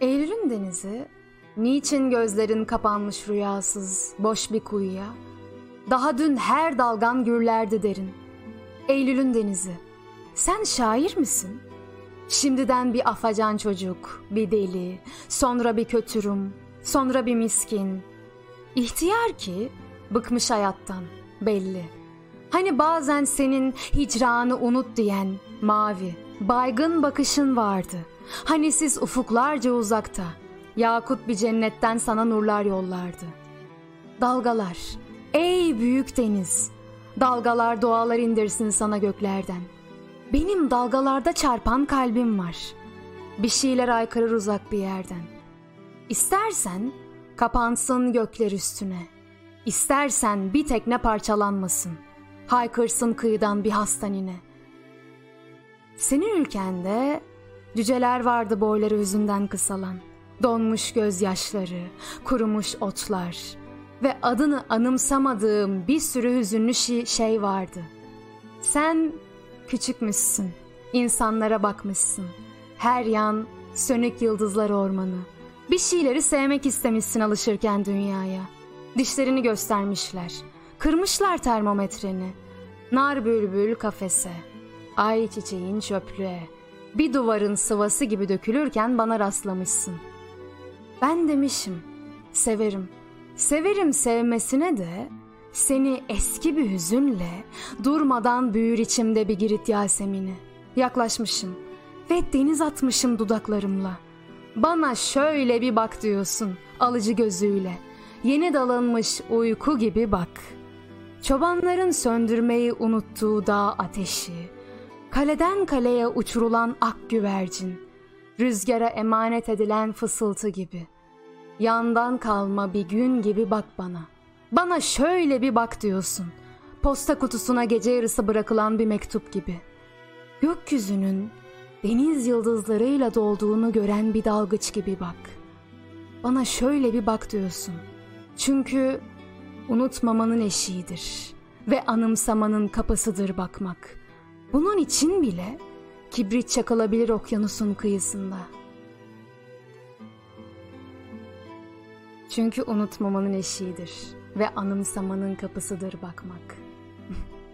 Eylül'ün denizi, niçin gözlerin kapanmış rüyasız, boş bir kuyuya? Daha dün her dalgan gürlerdi derin. Eylül'ün denizi, sen şair misin? Şimdiden bir afacan çocuk, bir deli, sonra bir kötürüm, sonra bir miskin. İhtiyar ki, bıkmış hayattan, belli. Hani bazen senin hicranı unut diyen mavi, baygın bakışın vardı.'' Hani siz ufuklarca uzakta, yakut bir cennetten sana nurlar yollardı. Dalgalar, ey büyük deniz, dalgalar dualar indirsin sana göklerden. Benim dalgalarda çarpan kalbim var. Bir şeyler aykırır uzak bir yerden. İstersen kapansın gökler üstüne. İstersen bir tekne parçalanmasın. Haykırsın kıyıdan bir hastanine. Senin ülkende Cüceler vardı boyları yüzünden kısalan. Donmuş gözyaşları, kurumuş otlar ve adını anımsamadığım bir sürü hüzünlü şey vardı. Sen küçükmüşsün, insanlara bakmışsın. Her yan sönük yıldızlar ormanı. Bir şeyleri sevmek istemişsin alışırken dünyaya. Dişlerini göstermişler. Kırmışlar termometreni. Nar bülbül kafese. Ay çiçeğin çöplüğe bir duvarın sıvası gibi dökülürken bana rastlamışsın. Ben demişim, severim. Severim sevmesine de seni eski bir hüzünle durmadan büyür içimde bir girit Yasemin'i. Yaklaşmışım ve deniz atmışım dudaklarımla. Bana şöyle bir bak diyorsun alıcı gözüyle. Yeni dalınmış uyku gibi bak. Çobanların söndürmeyi unuttuğu dağ ateşi, Kaleden kaleye uçurulan ak güvercin, rüzgara emanet edilen fısıltı gibi. Yandan kalma bir gün gibi bak bana. Bana şöyle bir bak diyorsun. Posta kutusuna gece yarısı bırakılan bir mektup gibi. Gökyüzünün deniz yıldızlarıyla dolduğunu gören bir dalgıç gibi bak. Bana şöyle bir bak diyorsun. Çünkü unutmamanın eşiğidir ve anımsamanın kapısıdır bakmak.'' Bunun için bile kibrit çakılabilir okyanusun kıyısında. Çünkü unutmamanın eşiğidir ve anımsamanın kapısıdır bakmak.''